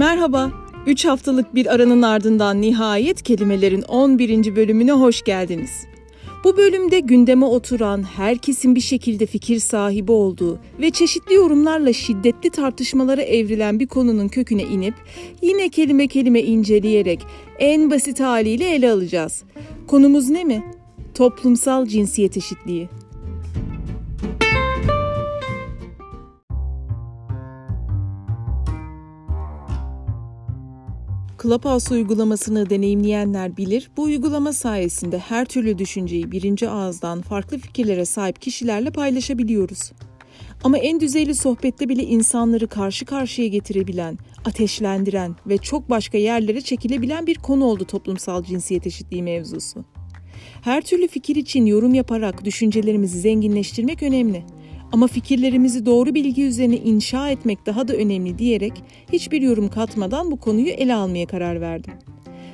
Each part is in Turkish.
Merhaba, 3 haftalık bir aranın ardından nihayet kelimelerin 11. bölümüne hoş geldiniz. Bu bölümde gündeme oturan, herkesin bir şekilde fikir sahibi olduğu ve çeşitli yorumlarla şiddetli tartışmalara evrilen bir konunun köküne inip yine kelime kelime inceleyerek en basit haliyle ele alacağız. Konumuz ne mi? Toplumsal cinsiyet eşitliği. Clubhouse uygulamasını deneyimleyenler bilir. Bu uygulama sayesinde her türlü düşünceyi birinci ağızdan farklı fikirlere sahip kişilerle paylaşabiliyoruz. Ama en düzeyli sohbette bile insanları karşı karşıya getirebilen, ateşlendiren ve çok başka yerlere çekilebilen bir konu oldu toplumsal cinsiyet eşitliği mevzusu. Her türlü fikir için yorum yaparak düşüncelerimizi zenginleştirmek önemli. Ama fikirlerimizi doğru bilgi üzerine inşa etmek daha da önemli diyerek hiçbir yorum katmadan bu konuyu ele almaya karar verdim.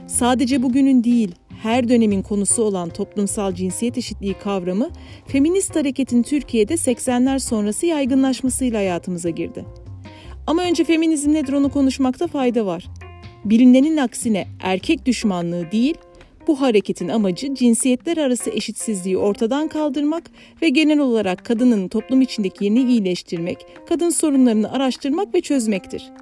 Sadece bugünün değil, her dönemin konusu olan toplumsal cinsiyet eşitliği kavramı, feminist hareketin Türkiye'de 80'ler sonrası yaygınlaşmasıyla hayatımıza girdi. Ama önce feminizm nedir onu konuşmakta fayda var. Bilinenin aksine erkek düşmanlığı değil, bu hareketin amacı cinsiyetler arası eşitsizliği ortadan kaldırmak ve genel olarak kadının toplum içindeki yerini iyileştirmek, kadın sorunlarını araştırmak ve çözmektir.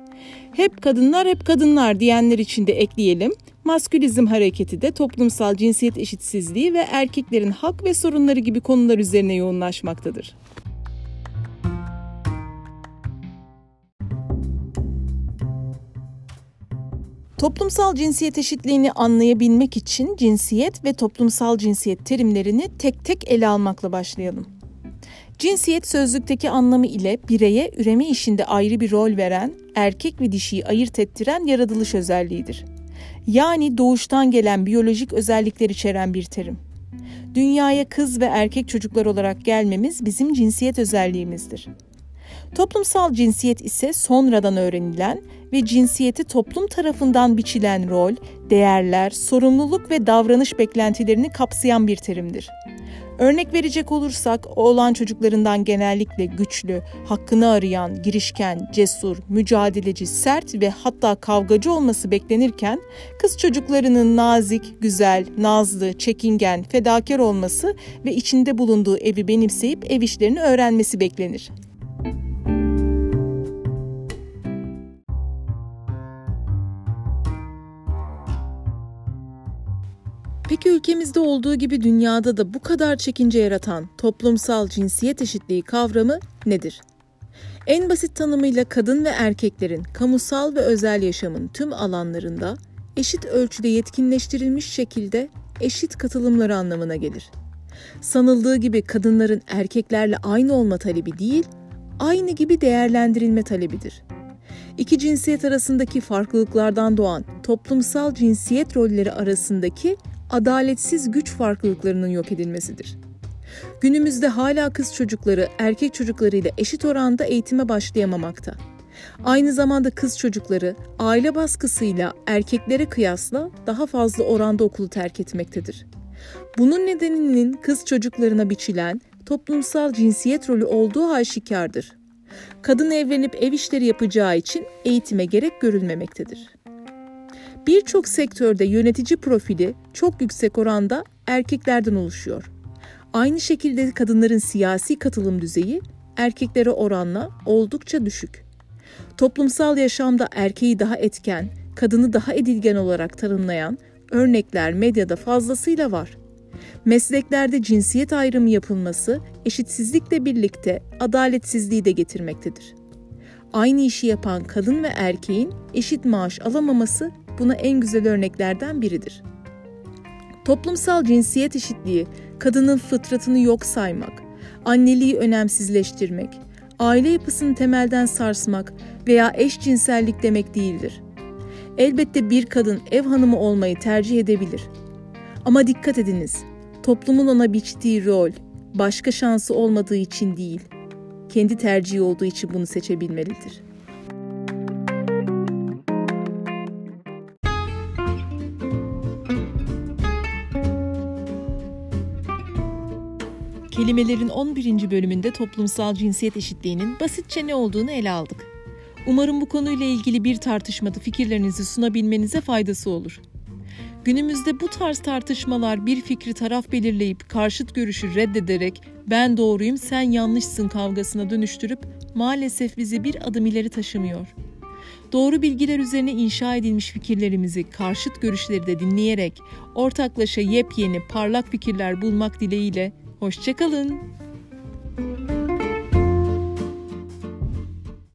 Hep kadınlar hep kadınlar diyenler için de ekleyelim. Maskülizm hareketi de toplumsal cinsiyet eşitsizliği ve erkeklerin hak ve sorunları gibi konular üzerine yoğunlaşmaktadır. Toplumsal cinsiyet eşitliğini anlayabilmek için cinsiyet ve toplumsal cinsiyet terimlerini tek tek ele almakla başlayalım. Cinsiyet sözlükteki anlamı ile bireye üreme işinde ayrı bir rol veren, erkek ve dişiyi ayırt ettiren yaratılış özelliğidir. Yani doğuştan gelen biyolojik özellikler içeren bir terim. Dünyaya kız ve erkek çocuklar olarak gelmemiz bizim cinsiyet özelliğimizdir. Toplumsal cinsiyet ise sonradan öğrenilen ve cinsiyeti toplum tarafından biçilen rol, değerler, sorumluluk ve davranış beklentilerini kapsayan bir terimdir. Örnek verecek olursak oğlan çocuklarından genellikle güçlü, hakkını arayan, girişken, cesur, mücadeleci, sert ve hatta kavgacı olması beklenirken kız çocuklarının nazik, güzel, nazlı, çekingen, fedakar olması ve içinde bulunduğu evi benimseyip ev işlerini öğrenmesi beklenir. Ülkemizde olduğu gibi dünyada da bu kadar çekince yaratan toplumsal cinsiyet eşitliği kavramı nedir? En basit tanımıyla kadın ve erkeklerin kamusal ve özel yaşamın tüm alanlarında eşit ölçüde yetkinleştirilmiş şekilde eşit katılımları anlamına gelir. Sanıldığı gibi kadınların erkeklerle aynı olma talebi değil, aynı gibi değerlendirilme talebidir. İki cinsiyet arasındaki farklılıklardan doğan toplumsal cinsiyet rolleri arasındaki adaletsiz güç farklılıklarının yok edilmesidir. Günümüzde hala kız çocukları erkek çocuklarıyla eşit oranda eğitime başlayamamakta. Aynı zamanda kız çocukları aile baskısıyla erkeklere kıyasla daha fazla oranda okulu terk etmektedir. Bunun nedeninin kız çocuklarına biçilen toplumsal cinsiyet rolü olduğu aşikardır. Kadın evlenip ev işleri yapacağı için eğitime gerek görülmemektedir. Birçok sektörde yönetici profili çok yüksek oranda erkeklerden oluşuyor. Aynı şekilde kadınların siyasi katılım düzeyi erkeklere oranla oldukça düşük. Toplumsal yaşamda erkeği daha etken, kadını daha edilgen olarak tanımlayan örnekler medyada fazlasıyla var. Mesleklerde cinsiyet ayrımı yapılması eşitsizlikle birlikte adaletsizliği de getirmektedir. Aynı işi yapan kadın ve erkeğin eşit maaş alamaması buna en güzel örneklerden biridir. Toplumsal cinsiyet eşitliği, kadının fıtratını yok saymak, anneliği önemsizleştirmek, aile yapısını temelden sarsmak veya eşcinsellik demek değildir. Elbette bir kadın ev hanımı olmayı tercih edebilir. Ama dikkat ediniz, toplumun ona biçtiği rol, başka şansı olmadığı için değil, kendi tercihi olduğu için bunu seçebilmelidir. Kelimelerin 11. bölümünde toplumsal cinsiyet eşitliğinin basitçe ne olduğunu ele aldık. Umarım bu konuyla ilgili bir tartışmada fikirlerinizi sunabilmenize faydası olur. Günümüzde bu tarz tartışmalar bir fikri taraf belirleyip karşıt görüşü reddederek ben doğruyum sen yanlışsın kavgasına dönüştürüp maalesef bizi bir adım ileri taşımıyor. Doğru bilgiler üzerine inşa edilmiş fikirlerimizi, karşıt görüşleri de dinleyerek ortaklaşa yepyeni parlak fikirler bulmak dileğiyle hoşçakalın.